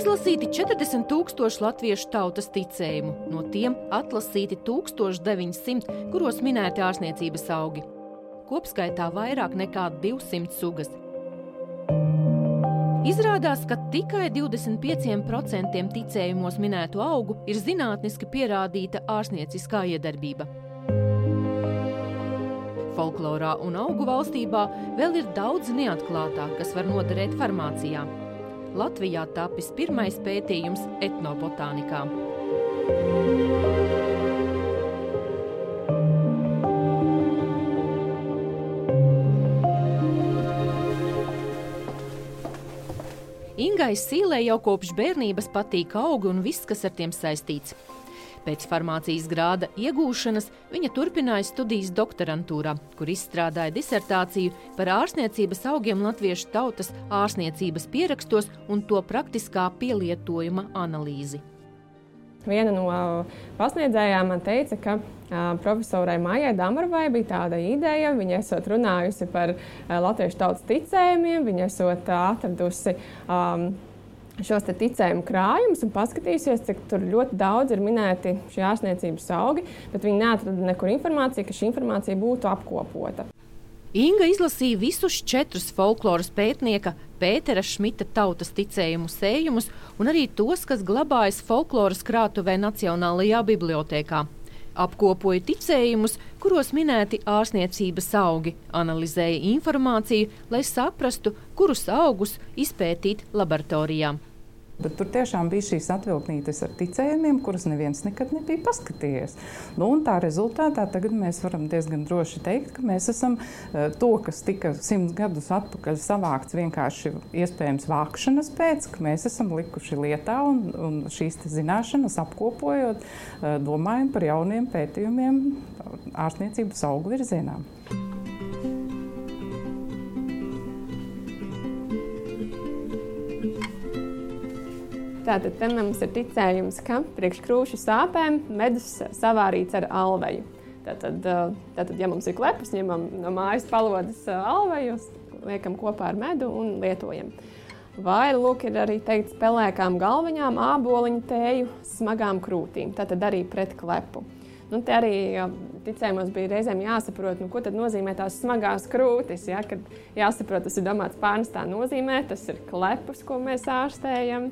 Izlasīti 40 tūkstoši latviešu tautas ticējumu, no tiem atlasīti 1900, kuros minēti ārstniecības augi. Kopskaitā vairāk nekā 200 sugas. Izrādās, ka tikai 25% ticējumos minēto augu ir zinātniski pierādīta ārstnieciskā iedarbība. Folklorā un augu valstībā vēl ir daudz neatklātā, kas var noderēt farmācijā. Latvijā tapis pirmais pētījums etnobotānikā. Ingai Sīlē jau kopš bērnības patīk augi un viss, kas ar tiem saistīts. Pēc farmācijas grāda iegūšanas viņa turpināja studijas doktorantūrā, kur izstrādāja disertāciju par ārstniecības augiem latviešu tautas ārstniecības pierakstos un to praktiskā pielietojuma analīzi. Viena no pasniedzējām man teica, ka profesorai Maijai Damarovai bija tāda ideja. Viņa esot runājusi par latviešu tautas ticējumiem, viņa esot atradusi um, šos ticējumu krājumus un paskatījusies, cik ļoti daudz ir minēti šie ārstniecības augi, bet viņi neatrada nekur informāciju, ka šī informācija būtu apkopota. Inga izlasīja visus četrus folkloras pētnieka Pētera Šmita tautas ticējumu sējumus un arī tos, kas glabājas folkloras krātuvē Nacionālajā bibliotekā. Apkopoja ticējumus, kuros minēti ārstniecības augi, analizēja informāciju, lai saprastu, kurus augus izpētīt laboratorijā. Bet tur tiešām bija šīs atvilknītes ar ticējumiem, kuras neviens nekad nebija paskatījies. Nu, tā rezultātā tagad mēs varam diezgan droši teikt, ka mēs esam uh, to, kas tika simts gadus atpakaļ savākts vienkārši iespējams vākšanas pēc, ka mēs esam likuši lietā un, un šīs zināšanas apkopojot, uh, domājam par jauniem pētījumiem ārstniecības augu virzienā. Tātad te mums ir ticējums, ka priekš krūšu sāpēm medus savārīts ar alveju. Tātad, tātad, ja mums ir klepas, ņemam no mājas palodas alveju, liekam kopā ar medu un lietojam. Vai lūk, ir arī teikts pelēkām galviņām, āboliņu tēju, smagām krūtīm. Tātad arī pret klepu. Nu, te arī ticējumos bija reizēm jāsaprot, nu, ko nozīmē tās smagās krūtis. Ja? Kad jāsaprot, tas ir domāts pārnes tā nozīmē, tas ir klepus, ko mēs ārstējam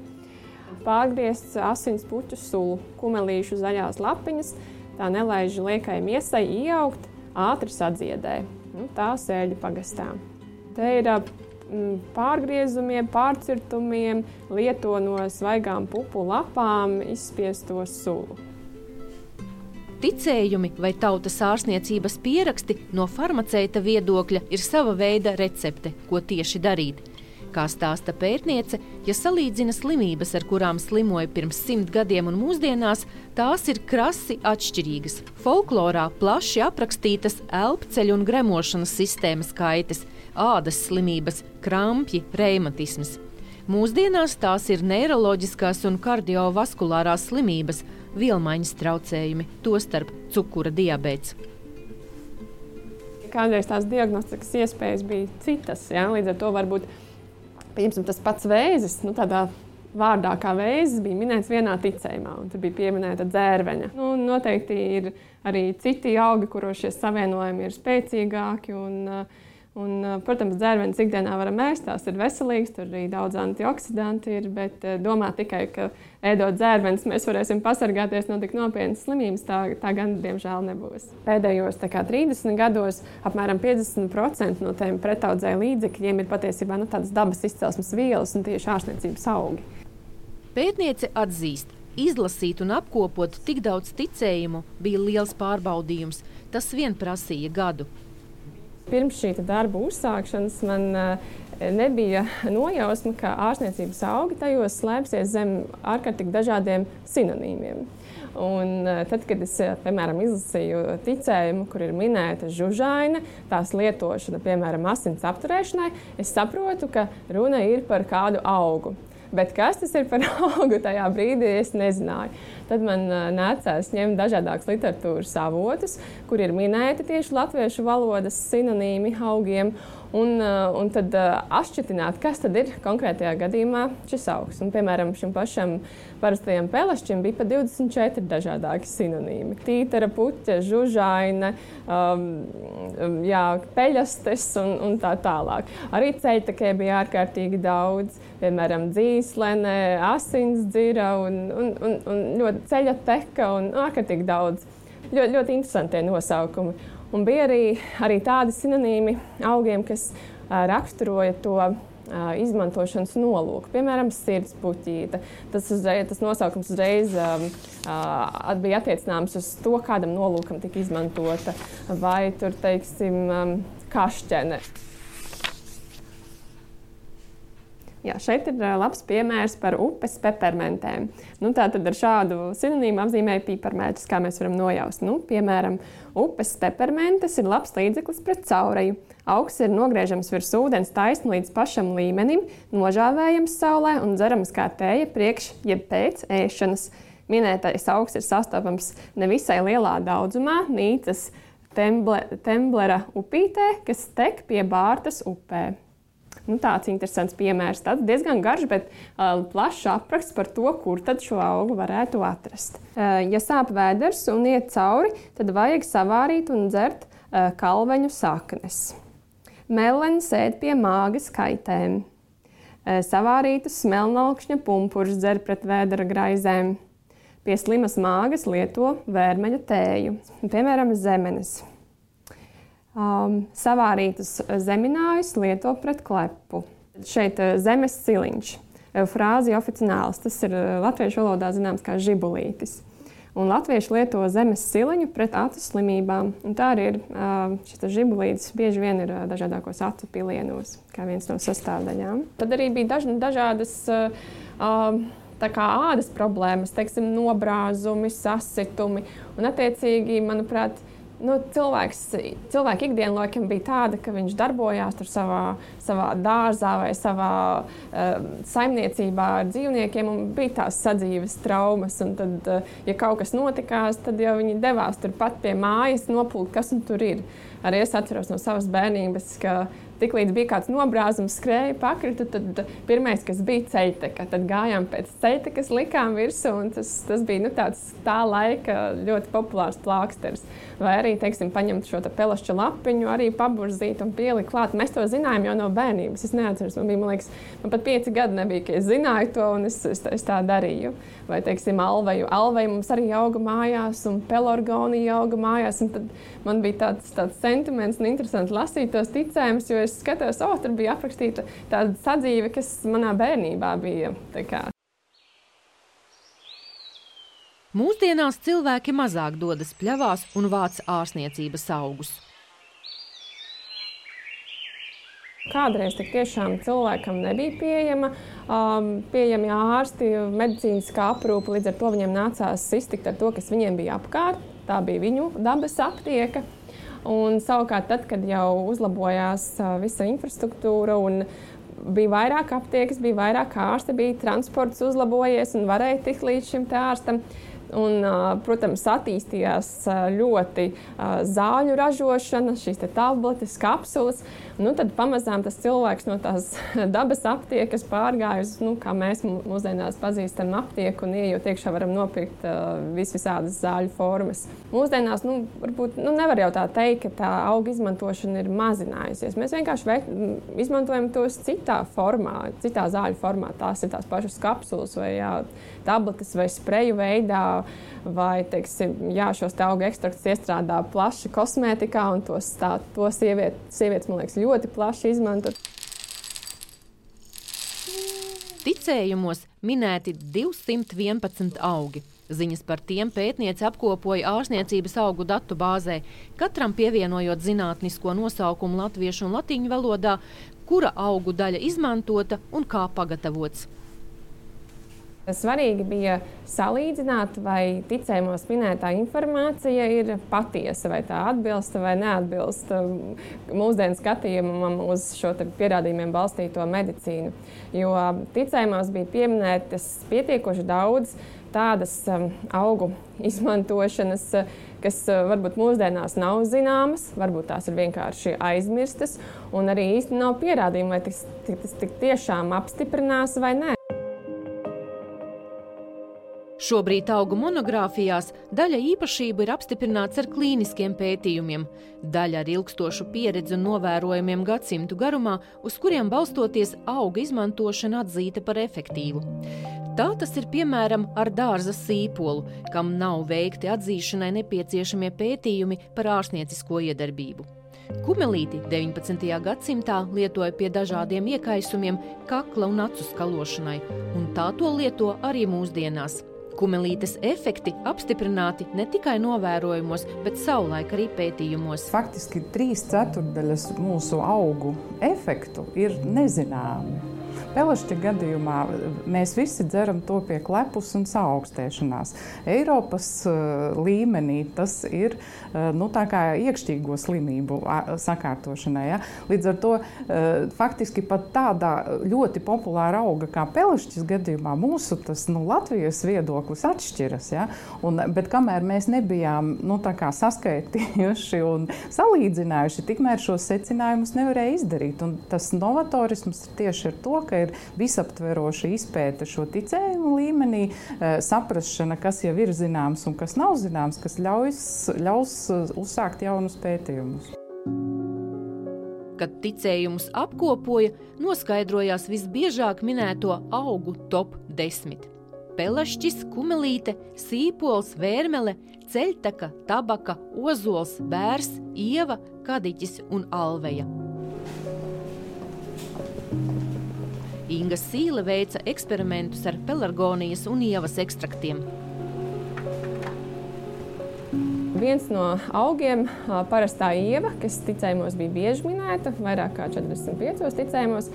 pārgriezts asins puķu sulu, kumelīšu zaļās lapiņas, tā nelaiž liekai miesai ieaugt, ātri sadziedē. Nu, tā sēļu pagastā. Te ir pārgriezumiem, pārcirtumiem, lieto no svaigām pupu lapām izspiesto sulu. Ticējumi vai tautas ārstniecības pieraksti no farmaceita viedokļa ir sava veida recepte, ko tieši darīt. Kā stāsta pētniece, ja salīdzina slimības, ar kurām slimoja pirms simt gadiem un mūsdienās, tās ir krasi atšķirīgas. Folklorā plaši aprakstītas elpceļu un gremošanas sistēmas kaitas, ādas slimības, krampji, reimatisms. Mūsdienās tās ir neiroloģiskās un kardiovaskulārās slimības, vielmaiņas traucējumi, tostarp cukura diabetes. Kādreiz tās diagnostikas iespējas bija citas. Ja? Līdz ar to varbūt Pieņemsim, tas pats vēzis, nu, tādā vārdā kā vēzis bija minēts vienā ticējumā, un tur bija pieminēta dzērveņa. Nu, noteikti ir arī citi augi, kuros šie savienojumi ir spēcīgāki. Un, uh, Un, protams, dzērvenes ikdienā varam ēst, tās ir veselīgas, tur arī daudz antioksidantu ir, bet domāt tikai, ka ēdot dzērvenes mēs varēsim pasargāties no tik nopietnas slimības, tā, tā gan diemžēl nebūs. Pēdējos kā, 30 gados apmēram 50% no tiem pretaudzēju līdzekļiem ir patiesībā nu, tādas dabas izcelsmes vielas un tieši ārstniecības augi. Pētniece atzīst, izlasīt un apkopot tik daudz ticējumu bija liels pārbaudījums. Tas vien prasīja gadu. Pirms šī darba uzsākšanas man eh, nebija nojausma, ka ārstniecības augi tajos slēpsies zem ārkārtīgi dažādiem sinonīmiem. Un eh, tad, kad es eh, piemēram, izlasīju ticējumu, kur ir minēta žužaina, tās lietošana, piemēram, asins apturēšanai, es saprotu, ka runa ir par kādu augu. Bet kas tas ir par augu tajā brīdī, es nezināju. Tad man nācās ņemt dažādākus literatūras avotus, kur ir minēti tieši latviešu valodas sinonīmi augiem un, uh, un tad uh, atšķirt, kas tad ir konkrētajā gadījumā šis augs. Un, piemēram, šim pašam parastajam pelešķim bija pat 24 dažādāki sinonīmi. Tītara, puķa, žužaina, um, um, jā, peļastes un, un tā tālāk. Arī ceļtekē bija ārkārtīgi daudz, piemēram, dzīslene, asins dzira un, un, un, un ļoti ceļa teka un ārkārtīgi daudz. Ļoti, ļoti interesanti nosaukumi. Un bija arī, arī tādi sinonīmi augiem, kas raksturoja to izmantošanas nolūku. Piemēram, sirds puķīte. Tas, uzreiz, tas nosaukums uzreiz um, uh, bija attiecināms uz to, kādam nolūkam tika izmantota. Vai tur, teiksim, um, kašķene. Jā, šeit ir labs piemērs par upes peppermentēm. Nu, Tātad ar šādu sinonīmu apzīmēja piparmētus, kā mēs varam nojaust. Nu, piemēram, upes peppermentes ir labs līdzeklis pret caureju. Augs ir nogriežams virs ūdens taisni līdz pašam līmenim, nožāvējams saulē un dzerams kā tēja priekš jeb pēc ēšanas. Minētais augs ir sastopams nevisai lielā daudzumā, Nīcas temble, temblera upītē, kas tek pie Bārtas upē. Nu, tāds interesants piemērs. Tāds diezgan garš, bet uh, plašs apraksts par to, kur tad šo augu varētu atrast. Uh, ja sāp vēders un iet cauri, tad vajag savārīt un dzert uh, kalveņu saknes. Melens ēd pie māgas kaitēm. Uh, savārītus smelnalkšņa pumpurus dzer pret vēdera graizēm. Pie slimas māgas lieto vērmeļa tēju, piemēram, zemenes. Um, savārītus zeminājus lieto pret klepu. Šeit uh, zemes siliņš, frāzi oficiāls, tas ir uh, latviešu valodā zināms kā žibulītis. Un latvieši lieto zemes siliņu pret acu slimībām. Un tā arī ir uh, šis žibulītis, bieži vien ir dažādos acu pilienos, kā viens no sastāvdaļām. Tad arī bija daž, dažādas uh, kā ādas problēmas, teiksim, nobrāzumi, sasitumi. Un, attiecīgi, manuprāt, nu, cilvēks, cilvēka ikdiena laikam bija tāda, ka viņš darbojās savā, savā dārzā vai savā uh, saimniecībā ar dzīvniekiem, un bija tās sadzīves traumas. Tad, uh, ja kaut kas notikās, tad jau viņi devās turpat pie mājas, nopūst, kas tur ir. Arī es atceros no savas bērnības, ka Tiklīdz bija kāds nobrāzums, skrēja pakrita, tad pirmais, kas bija ceļteka, tad gājām pēc ceļtekas, likām virsū, un tas, tas bija nu, tāds tā laika ļoti populārs plāksters. Vai arī, teiksim, paņemt šo pelašu lapiņu, arī paburzīt un pielikt klāt. Mēs to zinājām jau no bērnības. Es neatceros, man bija, man liekas, man pat pieci gadi nebija, ka es zināju to, un es, es, es tā darīju. Vai, teiksim, alveju. Alveju mums arī auga mājās, un pelorgonija auga mājās, un tad man bija tāds, tāds sentiments un interesanti lasīt tos ticējumus, jo es skatos, oh, tur bija aprakstīta tāda sadzīve, kas manā bērnībā bija. Mūsdienās cilvēki mazāk dodas pļavās un vāc ārsniecības augus. Kādreiz tiešām cilvēkam nebija pieejama, um, pieejami ārsti, medicīniskā aprūpe. Līdz ar to viņiem nācās iztikt ar to, kas viņiem bija apkārt. Tā bija viņu dabas aptieka. Un, savukārt, tad, kad jau uzlabojās visa infrastruktūra un bija vairāk aptiekas, bija vairāk ārsti, bija transports uzlabojies un varēja tikt līdz šim ārstam, Un, protams, attīstījās ļoti zāļu ražošana, šīs tabletes, kapsulas. Nu, tad pamazām tas cilvēks no tās dabas aptiekas pārgāja uz, nu, kā mēs mūsdienās pazīstam, aptieku un ieejot iekšā varam nopirkt uh, visvisādas zāļu formas. Mūsdienās nu, varbūt, nu, nevar jau tā teikt, ka tā auga izmantošana ir mazinājusies. Mēs vienkārši veik, izmantojam tos citā formā, citā zāļu formā. Tās ir tās pašas kapsulas vai jā, tabletes vai spreju veidā vai teiksim, jā, šos auga ekstraktus iestrādā plaši kosmētikā, un tos, tā, to sieviet, sievietes, man liekas, ļoti plaši izmanto. Ticējumos minēti 211 augi. Ziņas par tiem pētniece apkopoja ārstniecības augu datu bāzē, katram pievienojot zinātnisko nosaukumu latviešu un latīņu valodā, kura augu daļa izmantota un kā pagatavots. Svarīgi bija salīdzināt, vai ticējumos minētā informācija ir patiesa, vai tā atbilst vai neatbilst um, mūsdienu skatījumam uz šo pierādījumiem balstīto medicīnu. Jo ticējumos bija pieminētas pietiekoši daudz tādas um, augu izmantošanas, kas uh, varbūt mūsdienās nav zināmas, varbūt tās ir vienkārši aizmirstas, un arī īsti nav pierādījumi, vai tas, tas tiešām apstiprinās vai nē. Šobrīd augu monogrāfijās daļa īpašību ir apstiprināts ar klīniskiem pētījumiem, daļa ar ilgstošu pieredzi un novērojumiem gadsimtu garumā, uz kuriem balstoties auga izmantošana atzīta par efektīvu. Tā tas ir piemēram ar dārza sīpolu, kam nav veikti atzīšanai nepieciešamie pētījumi par ārstniecisko iedarbību. Kumelīti 19. gadsimtā lietoja pie dažādiem iekaisumiem, kakla un acu skalošanai, un tā to lieto arī mūsdienās. Kumelītes efekti apstiprināti ne tikai novērojumos, bet savulaik arī pētījumos. Faktiski trīs ceturdaļas mūsu augu efektu ir nezināmi. Pelašķa gadījumā mēs visi dzeram to pie klepus un saaugstēšanās. Eiropas uh, līmenī tas ir uh, nu, iekšķīgo slimību sakārtošanai. Ja? Līdz ar to uh, faktiski pat tādā ļoti populāra auga kā pelašķis gadījumā mūsu tas, nu, Latvijas viedoklis atšķiras. Ja? Un, bet kamēr mēs nebijām nu, saskaitījuši un salīdzinājuši, tikmēr šos secinājumus nevarēja izdarīt. Un tas novatorisms tieši ir to, ka ir visaptveroša izpēta šo ticējumu līmenī, eh, saprašana, kas jau ir zināms un kas nav zināms, kas ļaus, ļaus eh, uzsākt jaunus pētījumus. Kad ticējumus apkopoja, noskaidrojās visbiežāk minēto augu top 10. Pelašķis, kumelīte, sīpols, vērmele, ceļtaka, tabaka, ozols, bērs, ieva, kadiķis un alveja. Inga Sīle veica eksperimentus ar pelargonijas un ievas ekstraktiem. Viens no augiem, parastā ieva, kas ticējumos bija bieži minēta, vairāk kā 45 ticējumos,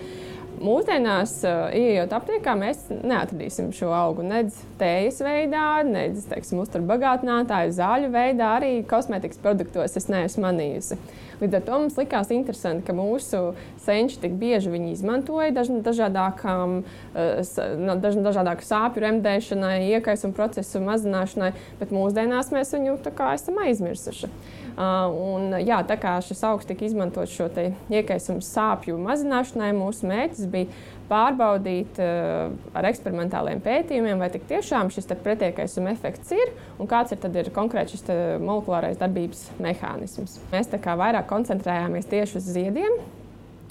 Mūsdienās, ieejot aptiekā, mēs neatradīsim šo augu nedz tējas veidā, nedz uzturbagātinātāju zāļu veidā, arī kosmētikas produktos es neesmu manījusi. Līdz ar to mums likās interesanti, ka mūsu senči tik bieži izmantoja daž, dažādākām, daž, dažādāku sāpju remdēšanai, iekaisuma procesu mazināšanai, bet mūsdienās mēs viņu esam aizmirsuši. Un, jā, tā kā šis augs tika izmantots šo iekaisumu sāpju mazināšanai, mūsu mērķis bija pārbaudīt uh, ar eksperimentāliem pētījumiem, vai tiešām šis pretiekaisuma efekts ir un kāds ir, ir konkrēti šis molekulārais darbības mehānisms. Mēs vairāk koncentrējāmies tieši uz ziediem,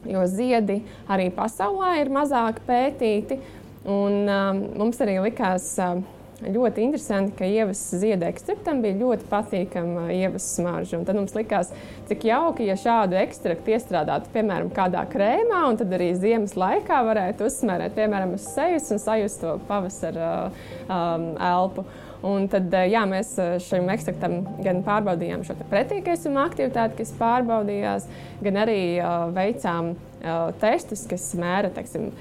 jo ziedi arī pasaulē ir mazāk pētīti. Un, um, mums arī likās, uh, ļoti interesanti, ka ievas ziedu ekstraktam bija ļoti patīkama ievas smarža. Un tad mums likās, cik jauki, ja šādu ekstraktu iestrādātu, piemēram, kādā krēmā, un tad arī ziemas laikā varētu uzsmērēt, piemēram, uz sejas un sajust to pavasara um, elpu. Un tad jā, mēs šim ekstraktam gan pārbaudījām šo pretīgaisuma aktivitāti, kas pārbaudījās, gan arī veicām testus, kas mēra teiksim,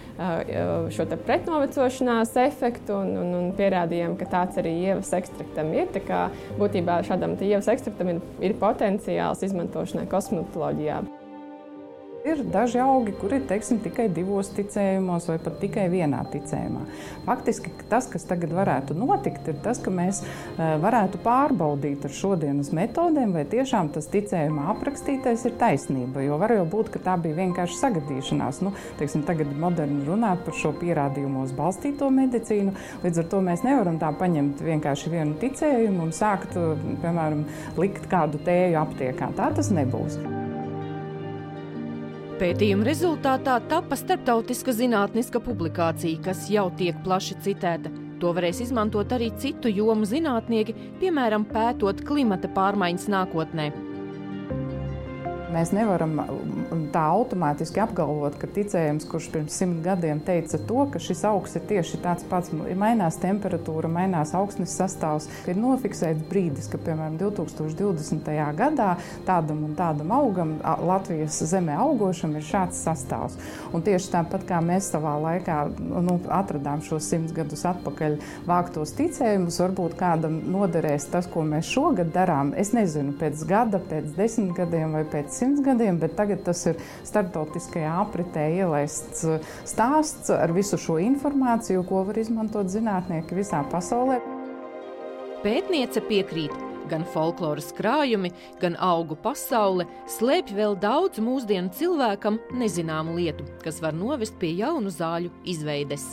šo te pretnovecošanās efektu un, un, un pierādījām, ka tāds arī ievas ekstraktam ir. Būtībā šādam ievas ekstraktam ir, ir potenciāls izmantošanai kosmetoloģijā. Ir daži augi, kuri ir teiksim, tikai divos ticējumos, vai pat tikai vienā ticējumā. Faktiski tas, kas tagad varētu notikt, ir tas, ka mēs eh, varētu pārbaudīt ar šodienas metodēm, vai tiešām tas ticējuma aprakstītais ir taisnība. Jo var jau būt, ka tā bija vienkārši sagadīšanās. Nu, teiksim, tagad moderni runāt par šo pierādījumos balstīto medicīnu. Līdz ar to mēs nevaram tā paņemt vienkārši vienu ticējumu un sākt, piemēram, likt kādu tēju aptiekā. Tā tas nebūs. Pētījuma rezultātā tapa starptautiska zinātniska publikācija, kas jau tiek plaši citēta. To varēs izmantot arī citu jomu zinātnieki, piemēram, pētot klimata pārmaiņas nākotnē. Mēs nevaram tā automātiski apgalvot, ka ticējums, kurš pirms simt gadiem teica to, ka šis augs ir tieši tāds pats, mainās temperatūra, mainās augsnes sastāvs, ir nofiksēts brīdis, ka piemēram 2020. gadā tādam un tādam augam, Latvijas zemē augošam, ir šāds sastāvs. Un tieši tāpat kā mēs savā laikā nu, atradām šos simts gadus atpakaļ vāktos ticējumus, varbūt kādam noderēs tas, ko mēs šogad darām. Es nezinu, pēc gada, pēc desmit gadiem vai pēc simts gadiem, bet tagad tas ir starptautiskajā apritē ielaists uh, stāsts ar visu šo informāciju, ko var izmantot zinātnieki visā pasaulē. Pētniece piekrīt, gan folkloras krājumi, gan augu pasaule slēpj vēl daudz mūsdienu cilvēkam nezināmu lietu, kas var novest pie jaunu zāļu izveides.